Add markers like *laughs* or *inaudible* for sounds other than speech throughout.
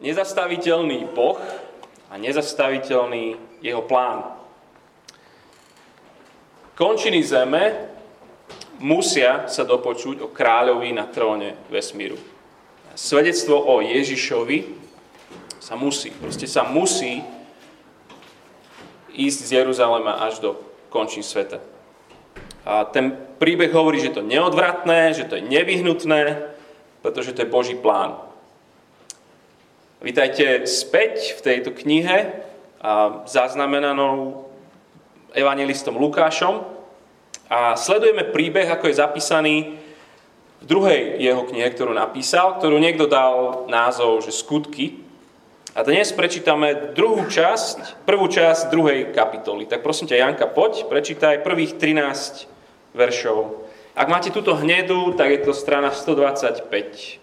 nezastaviteľný Boh a nezastaviteľný jeho plán. Končiny zeme musia sa dopočuť o kráľovi na tróne vesmíru. Svedectvo o Ježišovi sa musí, proste sa musí ísť z Jeruzalema až do končín sveta. A ten príbeh hovorí, že to je neodvratné, že to je nevyhnutné, pretože to je Boží plán. Vítajte späť v tejto knihe, zaznamenanou evangelistom Lukášom. A sledujeme príbeh, ako je zapísaný v druhej jeho knihe, ktorú napísal, ktorú niekto dal názov, že Skutky. A dnes prečítame druhú časť, prvú časť druhej kapitoly. Tak prosím ťa, Janka, poď, prečítaj prvých 13 veršov. Ak máte túto hnedu, tak je to strana 125.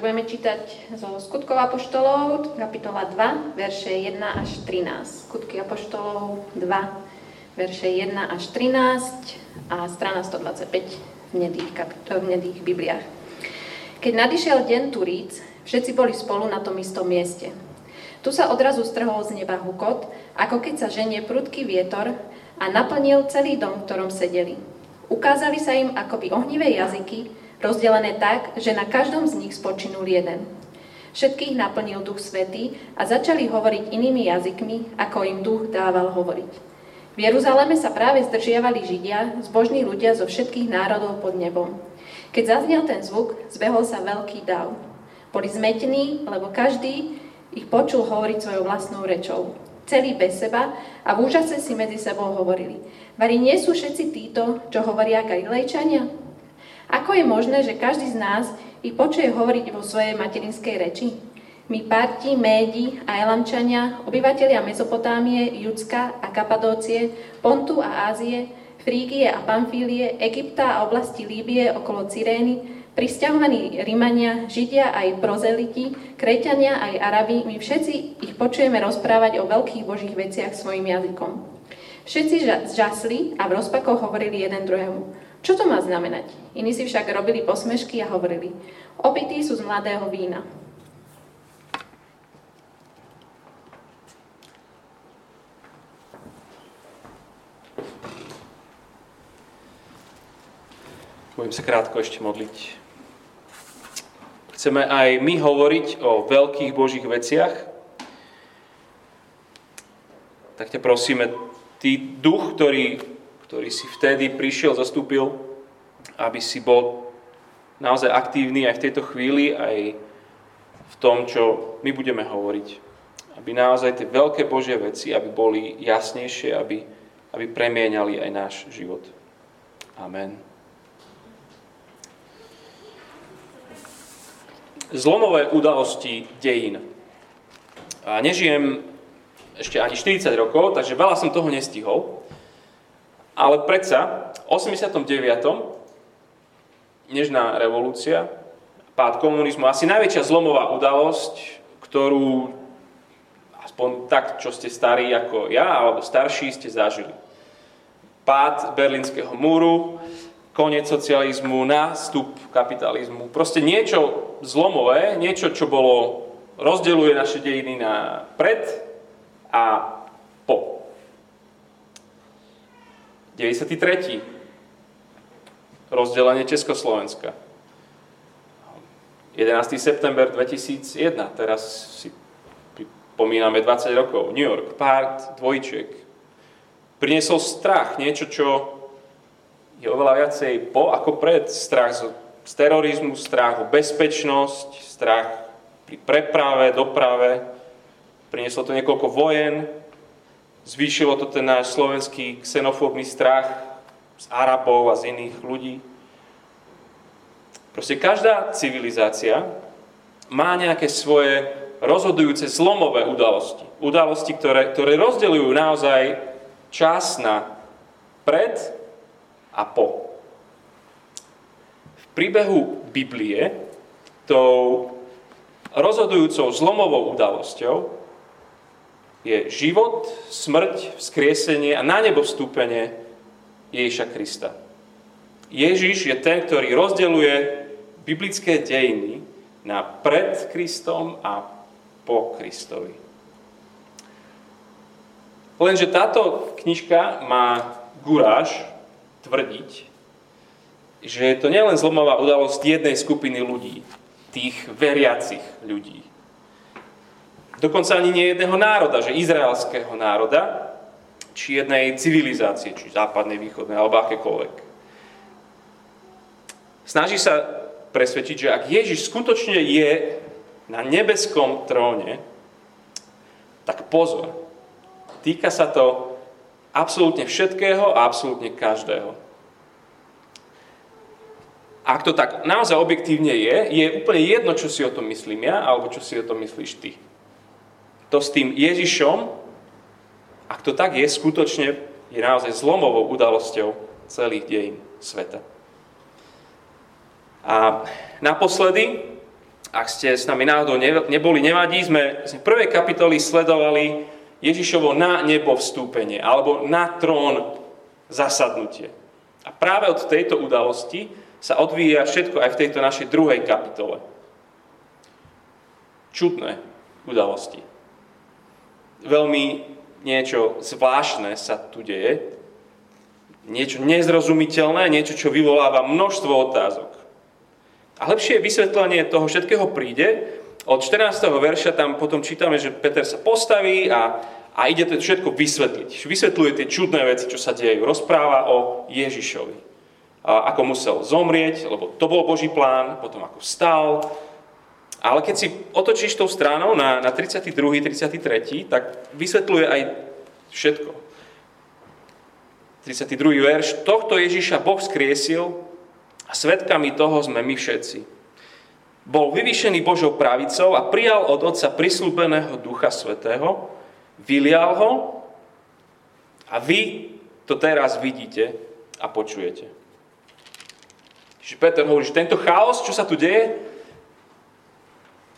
Takže budeme čítať zo Skutkov Apoštolov, kapitola 2, verše 1 až 13. Skutky Apoštolov 2, verše 1 až 13 a strana 125 v nedých, kapito- v nedých Bibliách. Keď nadišiel deň Turíc, všetci boli spolu na tom istom mieste. Tu sa odrazu strhol z neba hukot, ako keď sa ženie prudký vietor a naplnil celý dom, v ktorom sedeli. Ukázali sa im akoby ohnivé jazyky, rozdelené tak, že na každom z nich spočinul jeden. Všetkých naplnil Duch Svetý a začali hovoriť inými jazykmi, ako im Duch dával hovoriť. V Jeruzaleme sa práve zdržiavali Židia, zbožní ľudia zo všetkých národov pod nebom. Keď zaznel ten zvuk, zbehol sa veľký dav. Boli zmetení, lebo každý ich počul hovoriť svojou vlastnou rečou. Celý bez seba a v úžase si medzi sebou hovorili. Vari nie sú všetci títo, čo hovoria Galilejčania? Ako je možné, že každý z nás ich počuje hovoriť vo svojej materinskej reči? My Parti, Médi a Elamčania, obyvatelia Mezopotámie, Judska a Kapadócie, Pontu a Ázie, Frígie a Pamfílie, Egypta a oblasti Líbie okolo Cyrény, Prisťahovaní Rímania, Židia aj prozeliti, Kreťania aj Arabi, my všetci ich počujeme rozprávať o veľkých božích veciach svojim jazykom. Všetci žasli a v rozpakoch hovorili jeden druhému. Čo to má znamenať? Iní si však robili posmešky a hovorili. Opití sú z mladého vína. Budem sa krátko ešte modliť. Chceme aj my hovoriť o veľkých Božích veciach. Tak ťa prosíme, ty duch, ktorý, ktorý si vtedy prišiel, zastúpil, aby si bol naozaj aktívny aj v tejto chvíli, aj v tom, čo my budeme hovoriť. Aby naozaj tie veľké Božie veci, aby boli jasnejšie, aby, aby premieniali aj náš život. Amen. zlomové udalosti dejín. A nežijem ešte ani 40 rokov, takže veľa som toho nestihol. Ale predsa, v 89. Nežná revolúcia, pád komunizmu, asi najväčšia zlomová udalosť, ktorú aspoň tak, čo ste starí ako ja, alebo starší, ste zažili. Pád Berlínskeho múru, koniec socializmu, nástup kapitalizmu. Proste niečo zlomové, niečo, čo bolo, rozdeluje naše dejiny na pred a po. 93. Rozdelenie Československa. 11. september 2001, teraz si pripomíname 20 rokov. New York, pár dvojčiek. Priniesol strach, niečo, čo je oveľa viacej po ako pred. Strach z terorizmu, strach o bezpečnosť, strach pri preprave, doprave. Prinieslo to niekoľko vojen, zvýšilo to ten náš slovenský xenofóbny strach z Arabov a z iných ľudí. Proste každá civilizácia má nejaké svoje rozhodujúce zlomové udalosti. Udalosti, ktoré, ktoré rozdeľujú naozaj čas na pred a po. V príbehu Biblie tou rozhodujúcou zlomovou udalosťou je život, smrť, vzkriesenie a na nebo vstúpenie Ježiša Krista. Ježiš je ten, ktorý rozdeluje biblické dejiny na pred Kristom a po Kristovi. Lenže táto knižka má guráž tvrdiť, že je to nielen zlomová udalosť jednej skupiny ľudí, tých veriacich ľudí. Dokonca ani nie jedného národa, že izraelského národa, či jednej civilizácie, či západnej, východnej, alebo akékoľvek. Snaží sa presvedčiť, že ak Ježiš skutočne je na nebeskom tróne, tak pozor, týka sa to absolútne všetkého a absolútne každého. Ak to tak naozaj objektívne je, je úplne jedno, čo si o tom myslím ja, alebo čo si o tom myslíš ty. To s tým Ježišom, ak to tak je, skutočne je naozaj zlomovou udalosťou celých dejín sveta. A naposledy, ak ste s nami náhodou neboli, nevadí, sme v prvej kapitoli sledovali Ježišovo na nebo vstúpenie alebo na trón zasadnutie. A práve od tejto udalosti sa odvíja všetko aj v tejto našej druhej kapitole. Čudné udalosti. Veľmi niečo zvláštne sa tu deje, niečo nezrozumiteľné, niečo, čo vyvoláva množstvo otázok. A lepšie vysvetlenie toho všetkého príde, od 14. verša tam potom čítame, že Peter sa postaví a, a ide to všetko vysvetliť. Vysvetľuje tie čudné veci, čo sa dejú. Rozpráva o Ježišovi. A ako musel zomrieť, lebo to bol Boží plán, potom ako vstal. Ale keď si otočíš tou stranou na, na 32. 33. tak vysvetľuje aj všetko. 32. verš. Tohto Ježiša Boh skriesil a svetkami toho sme my všetci bol vyvýšený Božou pravicou a prijal od Otca prislúbeného Ducha Svetého, vylial ho a vy to teraz vidíte a počujete. Čiže Peter hovorí, že tento chaos, čo sa tu deje,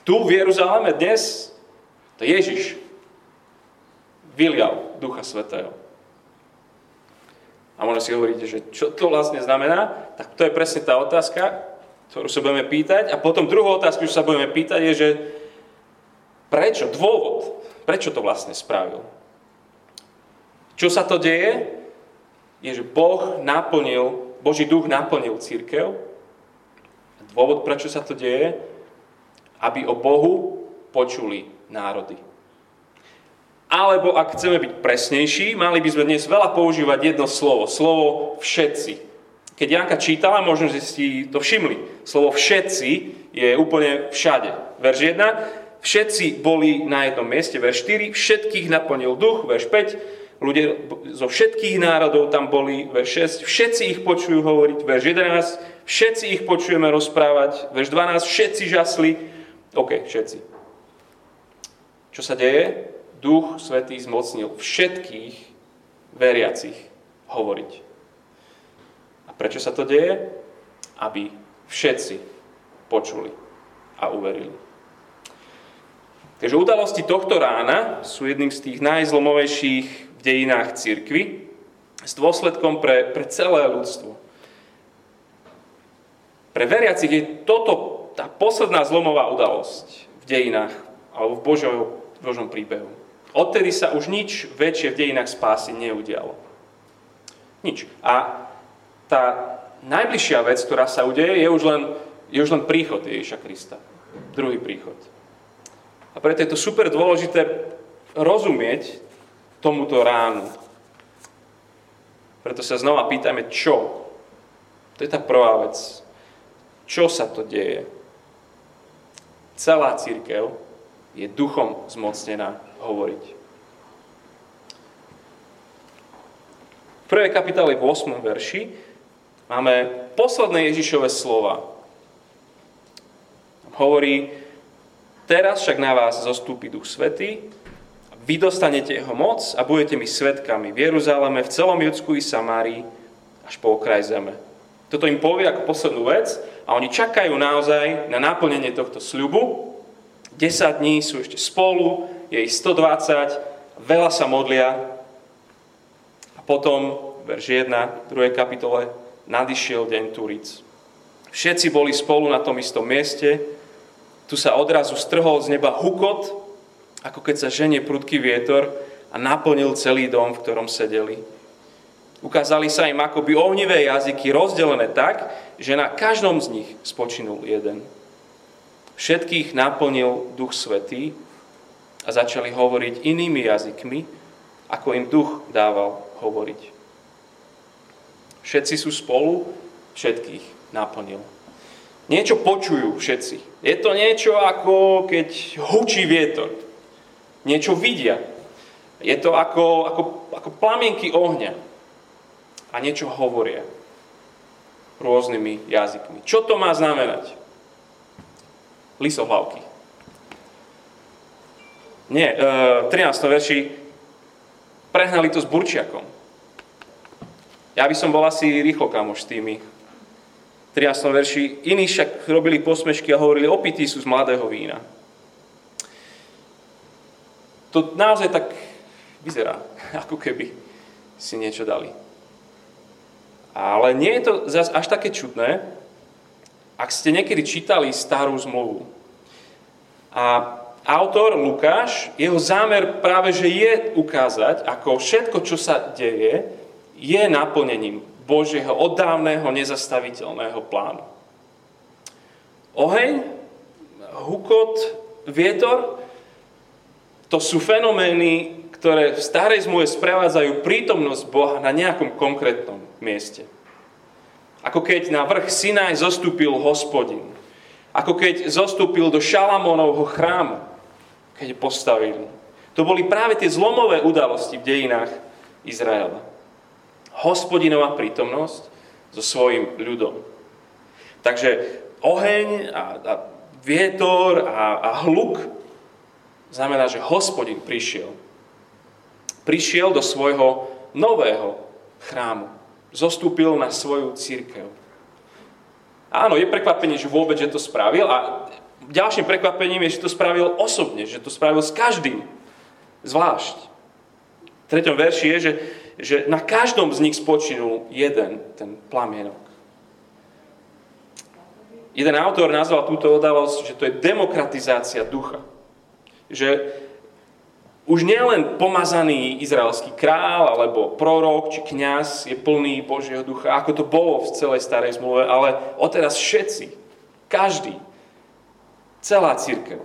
tu v Jeruzaleme dnes, to Ježiš vylial Ducha Svetého. A možno si hovoríte, že čo to vlastne znamená? Tak to je presne tá otázka, ktorú sa budeme pýtať. A potom druhú otázku, čo sa budeme pýtať, je, že prečo, dôvod, prečo to vlastne spravil. Čo sa to deje? Je, že Boh naplnil, Boží duch naplnil církev. Dôvod, prečo sa to deje? Aby o Bohu počuli národy. Alebo ak chceme byť presnejší, mali by sme dnes veľa používať jedno slovo. Slovo všetci. Keď Janka čítala, možno, že si to všimli. Slovo všetci je úplne všade. Verš 1. Všetci boli na jednom mieste. Verš 4. Všetkých naplnil duch. Verš 5. Ľudia zo všetkých národov tam boli. Verš 6. Všetci ich počujú hovoriť. Verš 11. Všetci ich počujeme rozprávať. Verš 12. Všetci žasli. OK, všetci. Čo sa deje? Duch Svetý zmocnil všetkých veriacich hovoriť. A prečo sa to deje? Aby všetci počuli a uverili. Takže udalosti tohto rána sú jedným z tých najzlomovejších v dejinách církvy s dôsledkom pre, pre celé ľudstvo. Pre veriacich je toto tá posledná zlomová udalosť v dejinách alebo v Božom, Božom príbehu. Odtedy sa už nič väčšie v dejinách spásy neudialo. Nič. A tá najbližšia vec, ktorá sa udeje, je už len, je už len príchod Ježiša Krista. Druhý príchod. A preto je to super dôležité rozumieť tomuto ránu. Preto sa znova pýtame, čo? To je tá prvá vec. Čo sa to deje? Celá církev je duchom zmocnená hovoriť. V prvej kapitále v 8. verši máme posledné Ježišové slova. Hovorí, teraz však na vás zostúpi Duch Svetý, vy dostanete jeho moc a budete mi svetkami v Jeruzaleme, v celom Judsku i Samárii, až po okraj zeme. Toto im povie ako poslednú vec a oni čakajú naozaj na naplnenie tohto sľubu. 10 dní sú ešte spolu, je ich 120, veľa sa modlia a potom, verš 1, 2. kapitole, nadišiel deň Turic. Všetci boli spolu na tom istom mieste, tu sa odrazu strhol z neba hukot, ako keď sa ženie prudký vietor a naplnil celý dom, v ktorom sedeli. Ukázali sa im akoby ohnivé jazyky rozdelené tak, že na každom z nich spočinul jeden. Všetkých naplnil Duch Svetý a začali hovoriť inými jazykmi, ako im Duch dával hovoriť. Všetci sú spolu, všetkých naplnil. Niečo počujú všetci. Je to niečo ako keď hučí vietor. Niečo vidia. Je to ako, ako, ako plamienky ohňa a niečo hovoria rôznymi jazykmi. Čo to má znamenať? Lisohlavky. Nie, e, 13. verši prehnali to s burčiakom. Ja by som bol asi rýchlo kamoš s tými. 13. verši iní však robili posmešky a hovorili, opití sú z mladého vína. To naozaj tak vyzerá, *laughs* ako keby si niečo dali. Ale nie je to zase až také čudné, ak ste niekedy čítali starú zmluvu. A autor Lukáš, jeho zámer práve, že je ukázať, ako všetko, čo sa deje, je naplnením Božieho oddávneho nezastaviteľného plánu. Oheň, hukot, vietor, to sú fenomény, ktoré v starej zmluve sprevádzajú prítomnosť Boha na nejakom konkrétnom mieste. Ako keď na vrch Sinaj zostúpil hospodin. Ako keď zostúpil do Šalamónovho chrámu, keď postavili. To boli práve tie zlomové udalosti v dejinách Izraela. Hospodinová prítomnosť so svojím ľudom. Takže oheň a, a vietor a, a hluk znamená, že hospodin prišiel. Prišiel do svojho nového chrámu zostúpil na svoju církev. Áno, je prekvapenie, že vôbec, že to spravil a ďalším prekvapením je, že to spravil osobne, že to spravil s každým. Zvlášť. V treťom verši je, že, že na každom z nich spočinul jeden ten plamienok. Jeden autor nazval túto udalosť, že to je demokratizácia ducha. Že už nielen pomazaný izraelský král alebo prorok či kňaz je plný Božieho ducha, ako to bolo v celej starej zmluve, ale odteraz všetci, každý, celá církev.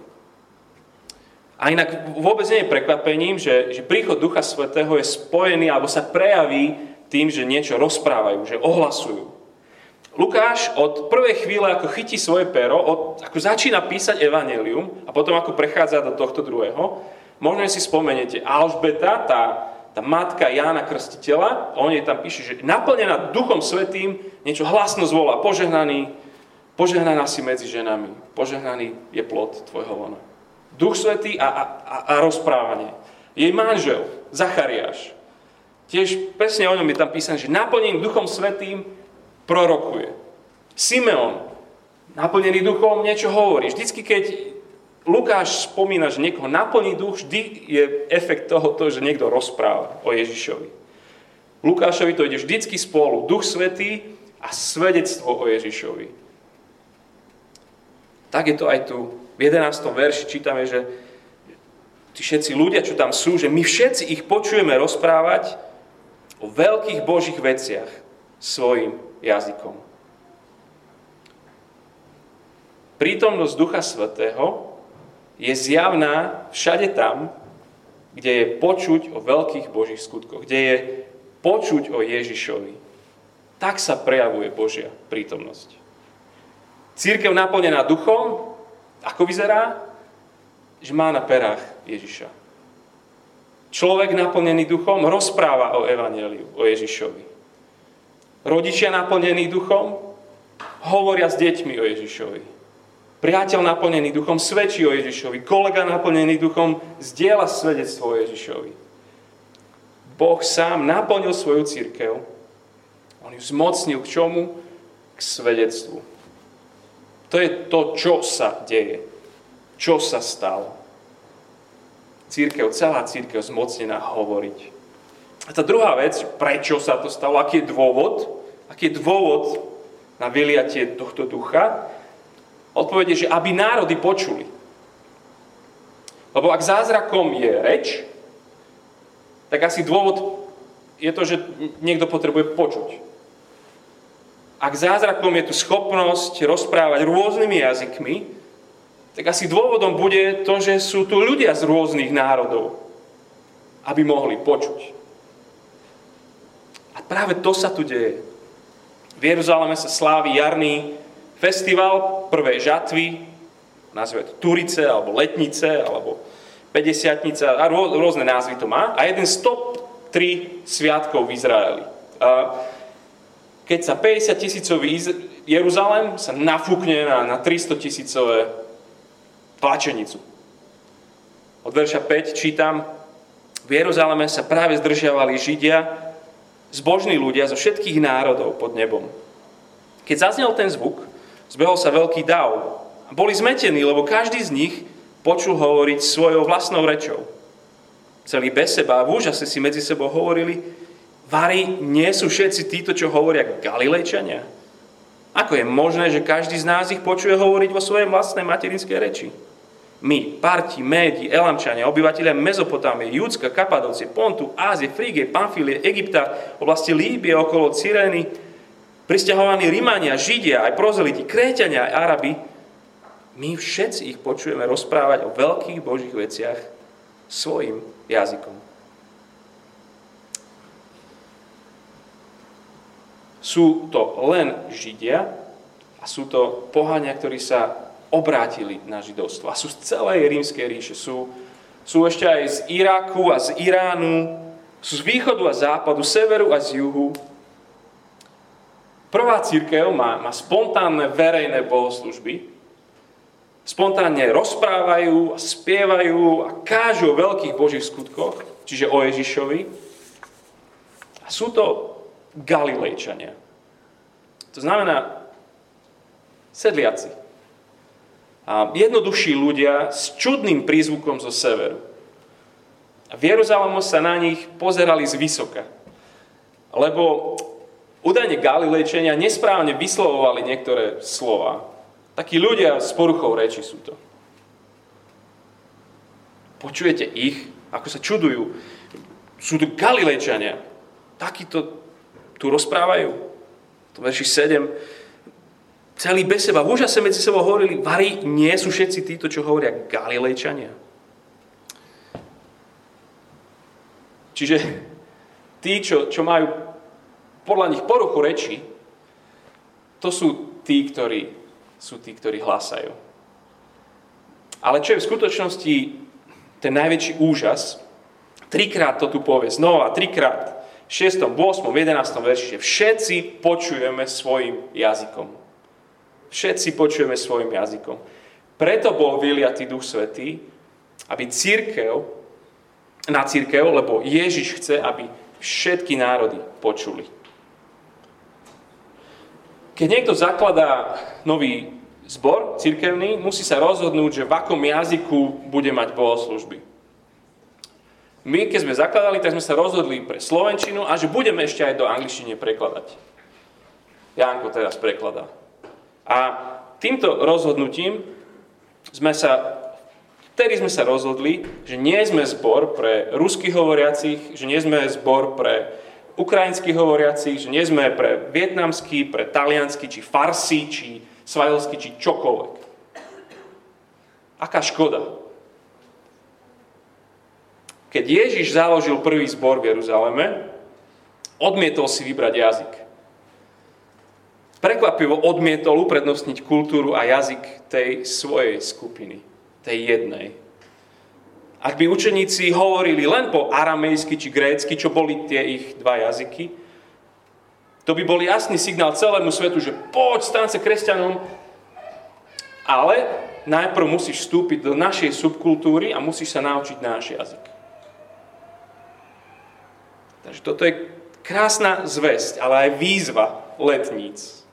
A inak vôbec nie je prekvapením, že, že príchod Ducha Svetého je spojený alebo sa prejaví tým, že niečo rozprávajú, že ohlasujú. Lukáš od prvej chvíle, ako chytí svoje pero, od, ako začína písať evanelium a potom ako prechádza do tohto druhého, Možno si spomeniete, Alžbeta, tá, tá matka Jána Krstiteľa, on jej tam píše, že naplnená Duchom Svetým niečo hlasno zvolá, požehnaný, požehnaná si medzi ženami, požehnaný je plod tvojho lona. Duch Svetý a, a, a rozprávanie. Jej manžel, Zachariáš, tiež presne o ňom je tam písané, že naplnený Duchom Svetým prorokuje. Simeon, naplnený duchom, niečo hovorí. Vždycky, keď Lukáš spomína, že niekoho naplní duch, vždy je efekt toho, že niekto rozpráva o Ježišovi. Lukášovi to ide vždycky spolu. Duch Svetý a svedectvo o Ježišovi. Tak je to aj tu. V 11. verši čítame, že tí všetci ľudia, čo tam sú, že my všetci ich počujeme rozprávať o veľkých Božích veciach svojim jazykom. Prítomnosť Ducha Svetého je zjavná všade tam, kde je počuť o veľkých Božích skutkoch, kde je počuť o Ježišovi. Tak sa prejavuje Božia prítomnosť. Církev naplnená duchom, ako vyzerá? Že má na perách Ježiša. Človek naplnený duchom rozpráva o Evangeliu, o Ježišovi. Rodičia naplnení duchom hovoria s deťmi o Ježišovi. Priateľ naplnený duchom svedčí o Ježišovi. Kolega naplnený duchom zdieľa svedectvo o Ježišovi. Boh sám naplnil svoju církev. On ju zmocnil k čomu? K svedectvu. To je to, čo sa deje. Čo sa stalo. Církev, celá církev zmocnená hovoriť. A tá druhá vec, prečo sa to stalo, aký je dôvod, Aký je dôvod na vyliatie tohto ducha? Odpoveď že aby národy počuli. Lebo ak zázrakom je reč, tak asi dôvod je to, že niekto potrebuje počuť. Ak zázrakom je tu schopnosť rozprávať rôznymi jazykmi, tak asi dôvodom bude to, že sú tu ľudia z rôznych národov, aby mohli počuť. A práve to sa tu deje. V Jeruzaleme sa slávi jarný festival prvej žatvy, nazve to Turice, alebo Letnice, alebo 50 a rôzne názvy to má. A jeden z top 3 sviatkov v Izraeli. Keď sa 50 tisícový Jeruzalém sa nafúkne na, na 300 tisícové tlačenicu. Od verša 5 čítam, v Jeruzaleme sa práve zdržiavali Židia, zbožní ľudia zo všetkých národov pod nebom. Keď zaznel ten zvuk, zbehol sa veľký dav. Boli zmetení, lebo každý z nich počul hovoriť svojou vlastnou rečou celý bez seba a v úžase si medzi sebou hovorili, Vary, nie sú všetci títo, čo hovoria Galilejčania? Ako je možné, že každý z nás ich počuje hovoriť vo svojej vlastnej materinskej reči? My, Parti, Médi, Elamčania, obyvateľia Mezopotámie, Judska, Kapadócie, Pontu, Ázie, Frígie, Pamfílie, Egypta, oblasti Líbie, okolo Cyrény, pristahovaní Rimania, Židia, aj prozeliti, Kréťania, aj Arabi, my všetci ich počujeme rozprávať o veľkých božích veciach svojim jazykom. Sú to len Židia a sú to pohania, ktorí sa obrátili na židovstvo. A sú z celej rímskej ríše. Sú, sú ešte aj z Iraku a z Iránu, sú z východu a západu, severu a z juhu. Prvá církev má, má spontánne verejné bohoslužby, spontánne rozprávajú a spievajú a kážu o veľkých božích skutkoch, čiže o Ježišovi. A sú to Galilejčania. To znamená sedliaci. A jednoduchší ľudia s čudným prízvukom zo severu. A v Jeruzalému sa na nich pozerali z vysoka. Lebo údajne Galilejčania nesprávne vyslovovali niektoré slova. Takí ľudia s poruchou reči sú to. Počujete ich, ako sa čudujú. Sú tu Galilejčania. Takíto tu rozprávajú. To verši 7. Celý bez seba. V úžase medzi sebou hovorili, Vary, nie sú všetci títo, čo hovoria Galilejčania. Čiže tí, čo, čo majú podľa nich poruchu reči, to sú tí, ktorí sú tí, ktorí hlásajú. Ale čo je v skutočnosti ten najväčší úžas, trikrát to tu povie znova, trikrát, v 6., 8., 11. verši, že všetci počujeme svojim jazykom. Všetci počujeme svojim jazykom. Preto bol vyliatý Duch Svetý, aby církev, na církev, lebo Ježiš chce, aby všetky národy počuli. Keď niekto zakladá nový zbor cirkevný, musí sa rozhodnúť, že v akom jazyku bude mať bohoslužby. My, keď sme zakladali, tak sme sa rozhodli pre Slovenčinu a že budeme ešte aj do angličtiny prekladať. Janko teraz prekladá. A týmto rozhodnutím sme sa, vtedy sme sa rozhodli, že nie sme zbor pre ruských hovoriacich, že nie sme zbor pre ukrajinsky hovoriaci, že nie sme pre vietnamský, pre taliansky, či farsi, či svajelsky, či čokoľvek. Aká škoda. Keď Ježiš založil prvý zbor v Jeruzaleme, odmietol si vybrať jazyk. Prekvapivo odmietol uprednostniť kultúru a jazyk tej svojej skupiny, tej jednej. Ak by učeníci hovorili len po aramejsky či grécky, čo boli tie ich dva jazyky, to by bol jasný signál celému svetu, že poď, stan sa kresťanom, ale najprv musíš vstúpiť do našej subkultúry a musíš sa naučiť náš jazyk. Takže toto je krásna zväzť, ale aj výzva letníc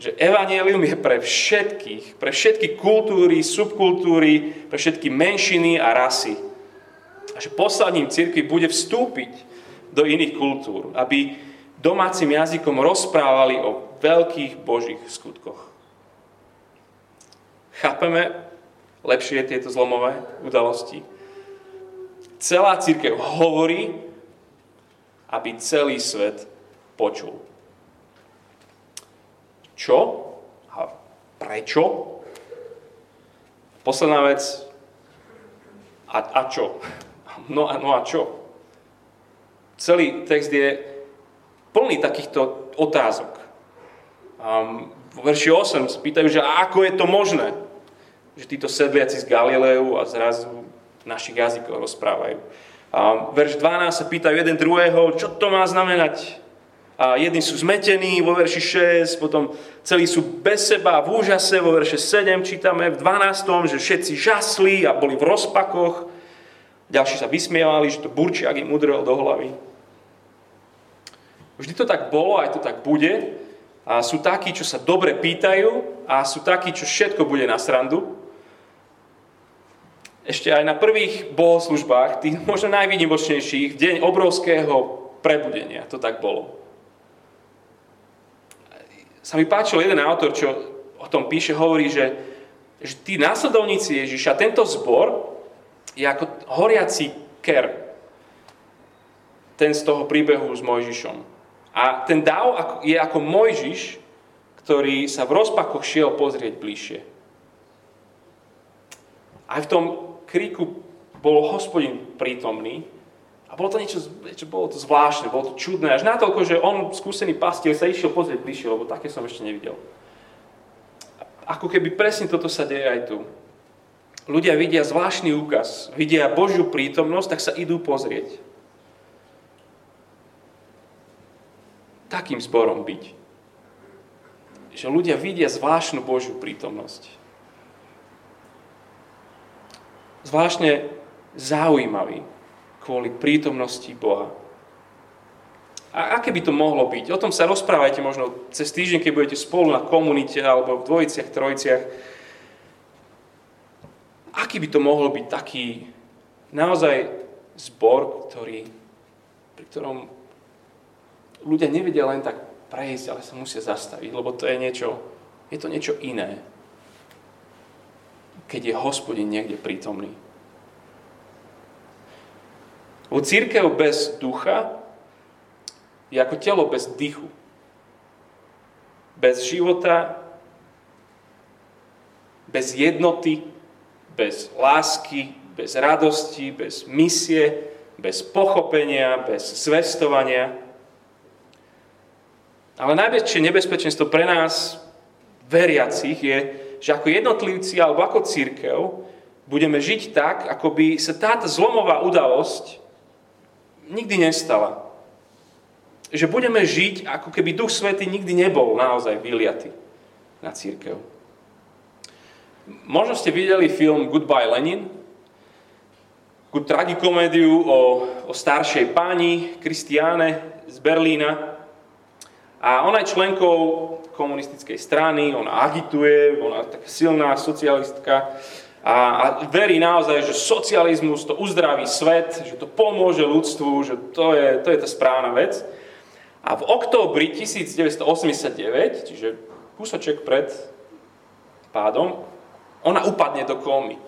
že evanielium je pre všetkých, pre všetky kultúry, subkultúry, pre všetky menšiny a rasy. A že poslaním církvy bude vstúpiť do iných kultúr, aby domácim jazykom rozprávali o veľkých božích skutkoch. Chápeme lepšie tieto zlomové udalosti? Celá církev hovorí, aby celý svet počul. Čo a prečo? Posledná vec. A, a čo? No a, no a čo? Celý text je plný takýchto otázok. Um, v verši 8 spýtajú, že ako je to možné, že títo sedliaci z Galileu a zrazu našich jazykoch rozprávajú. Um, verš 12 sa pýtajú jeden druhého, čo to má znamenať. A jedni sú zmetení vo verši 6, potom celí sú bez seba v úžase, vo verše 7 čítame v 12, že všetci žasli a boli v rozpakoch. Ďalší sa vysmievali, že to burčiak im udrel do hlavy. Vždy to tak bolo, aj to tak bude. A sú takí, čo sa dobre pýtajú a sú takí, čo všetko bude na srandu. Ešte aj na prvých bohoslužbách, tých možno najvýnimočnejších, deň obrovského prebudenia, to tak bolo. Sa mi páčil jeden autor, čo o tom píše, hovorí, že, že tí následovníci Ježiša, tento zbor je ako horiaci ker. Ten z toho príbehu s Mojžišom. A ten dáv je ako Mojžiš, ktorý sa v rozpakoch šiel pozrieť bližšie. Aj v tom kríku bol hospodin prítomný a bolo to niečo, niečo bolo to zvláštne, bolo to čudné, až natoľko, že on, skúsený pastier, sa išiel pozrieť bližšie, lebo také som ešte nevidel. Ako keby presne toto sa deje aj tu. Ľudia vidia zvláštny úkaz, vidia Božiu prítomnosť, tak sa idú pozrieť. takým zborom byť. Že ľudia vidia zvláštnu Božiu prítomnosť. Zvláštne zaujímavý kvôli prítomnosti Boha. A aké by to mohlo byť? O tom sa rozprávajte možno cez týždeň, keď budete spolu na komunite alebo v dvojiciach, trojiciach. Aký by to mohol byť taký naozaj zbor, ktorý, pri ktorom ľudia nevedia len tak prejsť, ale sa musia zastaviť, lebo to je niečo, je to niečo iné. Keď je hospodin niekde prítomný. Lebo církev bez ducha je ako telo bez dychu. Bez života, bez jednoty, bez lásky, bez radosti, bez misie, bez pochopenia, bez zvestovania. Ale najväčšie nebezpečenstvo pre nás, veriacich, je, že ako jednotlivci alebo ako církev budeme žiť tak, ako by sa táto zlomová udalosť nikdy nestala. Že budeme žiť, ako keby Duch Svety nikdy nebol naozaj vyliaty na církev. Možno ste videli film Goodbye Lenin, tragikomédiu o, o staršej pani Kristiáne z Berlína, a ona je členkou komunistickej strany, ona agituje, ona je taká silná socialistka a, a verí naozaj, že socializmus to uzdraví svet, že to pomôže ľudstvu, že to je, to je tá správna vec. A v októbri 1989, čiže kúsoček pred pádom, ona upadne do kómy.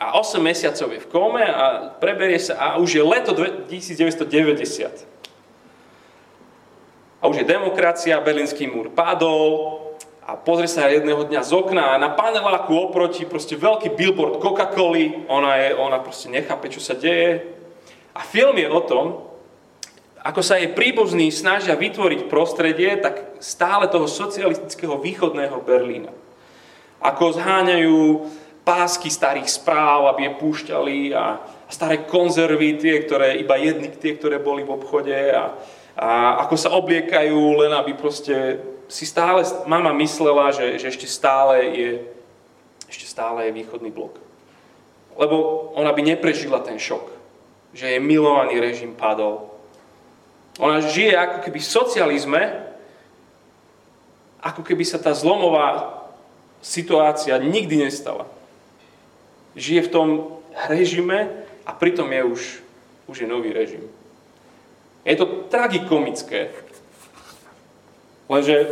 A 8 mesiacov je v kóme a preberie sa a už je leto 1990 a už je demokracia, berlínsky múr padol a pozrie sa jedného dňa z okna a na paneláku oproti proste veľký billboard Coca-Coly, ona, je, ona proste nechápe, čo sa deje. A film je o tom, ako sa jej príbuzní snažia vytvoriť prostredie, tak stále toho socialistického východného Berlína. Ako zháňajú pásky starých správ, aby je púšťali a staré konzervy, tie, ktoré iba jedny, tie, ktoré boli v obchode a, a ako sa obliekajú, len aby proste si stále mama myslela, že, že ešte stále je ešte stále je východný blok. Lebo ona by neprežila ten šok, že jej milovaný režim padol. Ona žije ako keby v socializme, ako keby sa tá zlomová situácia nikdy nestala. Žije v tom režime a pritom je už, už je nový režim. Je to tragikomické, Lenže,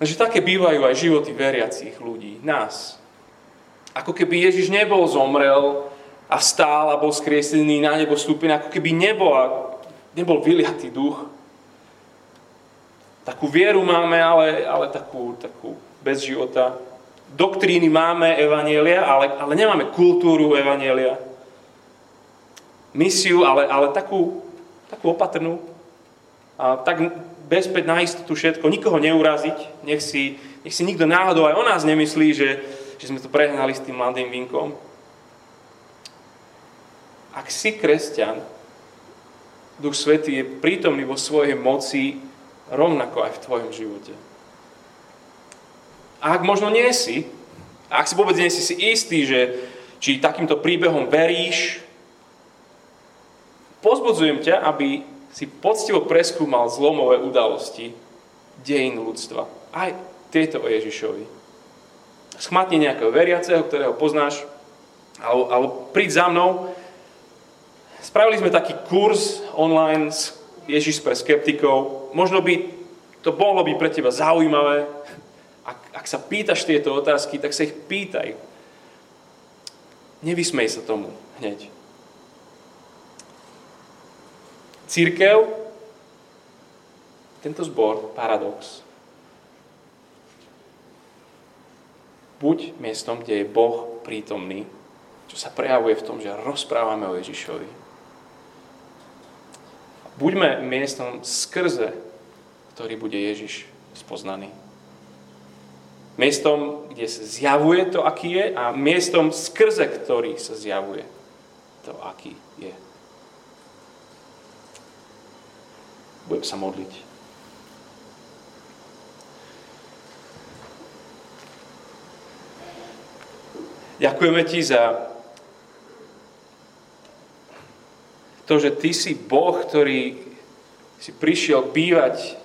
lenže také bývajú aj životy veriacich ľudí, nás. Ako keby Ježiš nebol zomrel a stál a bol skriesený na nebo stúpený, ako keby nebol, nebol vyliatý duch. Takú vieru máme, ale, ale takú, takú bez života. Doktríny máme Evanielia, ale, ale nemáme kultúru Evanielia. Misiu, ale, ale takú, takú opatrnú. A tak bezpäť na istotu všetko, nikoho neuraziť, nech si, nech si nikto náhodou aj o nás nemyslí, že, že sme to prehnali s tým mladým vinkom. Ak si kresťan, Duch Svetý je prítomný vo svojej moci rovnako aj v tvojom živote. A ak možno nie si, ak si vôbec nie si si istý, že či takýmto príbehom veríš, pozbudzujem ťa, aby si poctivo preskúmal zlomové udalosti dejín ľudstva. Aj tieto o Ježišovi. Schmatni nejakého veriaceho, ktorého poznáš, alebo, alebo príď za mnou. Spravili sme taký kurz online Ježiš pre skeptikov. Možno by to mohlo byť pre teba zaujímavé. Ak, ak sa pýtaš tieto otázky, tak sa ich pýtaj. Nevysmej sa tomu hneď. Církev, tento zbor, paradox. Buď miestom, kde je Boh prítomný, čo sa prejavuje v tom, že rozprávame o Ježišovi. Buďme miestom skrze, ktorý bude Ježiš spoznaný. Miestom, kde sa zjavuje to, aký je, a miestom, skrze ktorý sa zjavuje to, aký je. Budem sa modliť. Ďakujeme ti za to, že ty si Boh, ktorý si prišiel bývať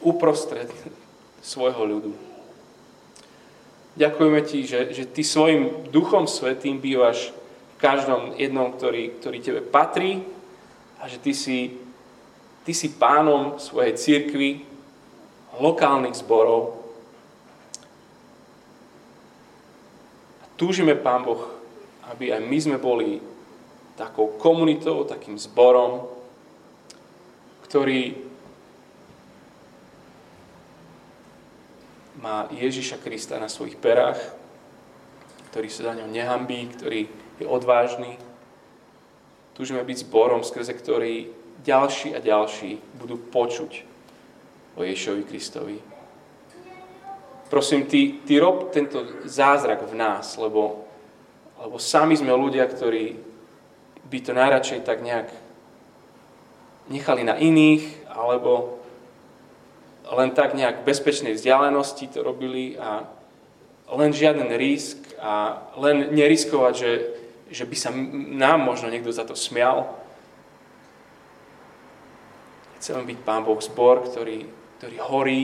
uprostred svojho ľudu. Ďakujeme ti, že, že ty svojim duchom svetým bývaš v každom jednom, ktorý, ktorý tebe patrí a že ty si Ty si pánom svojej církvy, lokálnych zborov. A túžime, Pán Boh, aby aj my sme boli takou komunitou, takým zborom, ktorý má Ježiša Krista na svojich perách, ktorý sa za ňou nehambí, ktorý je odvážny. Túžime byť zborom, skrze ktorý ďalší a ďalší budú počuť o Ježovi Kristovi. Prosím, ty, ty rob tento zázrak v nás, lebo, lebo sami sme ľudia, ktorí by to najradšej tak nejak nechali na iných, alebo len tak nejak v bezpečnej vzdialenosti to robili a len žiaden risk a len neriskovať, že, že by sa nám možno niekto za to smial, Chceme byť Pán Boh zbor, ktorý, ktorý horí,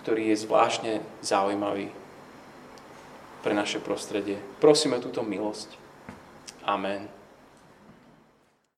ktorý je zvláštne zaujímavý pre naše prostredie. Prosíme túto milosť. Amen.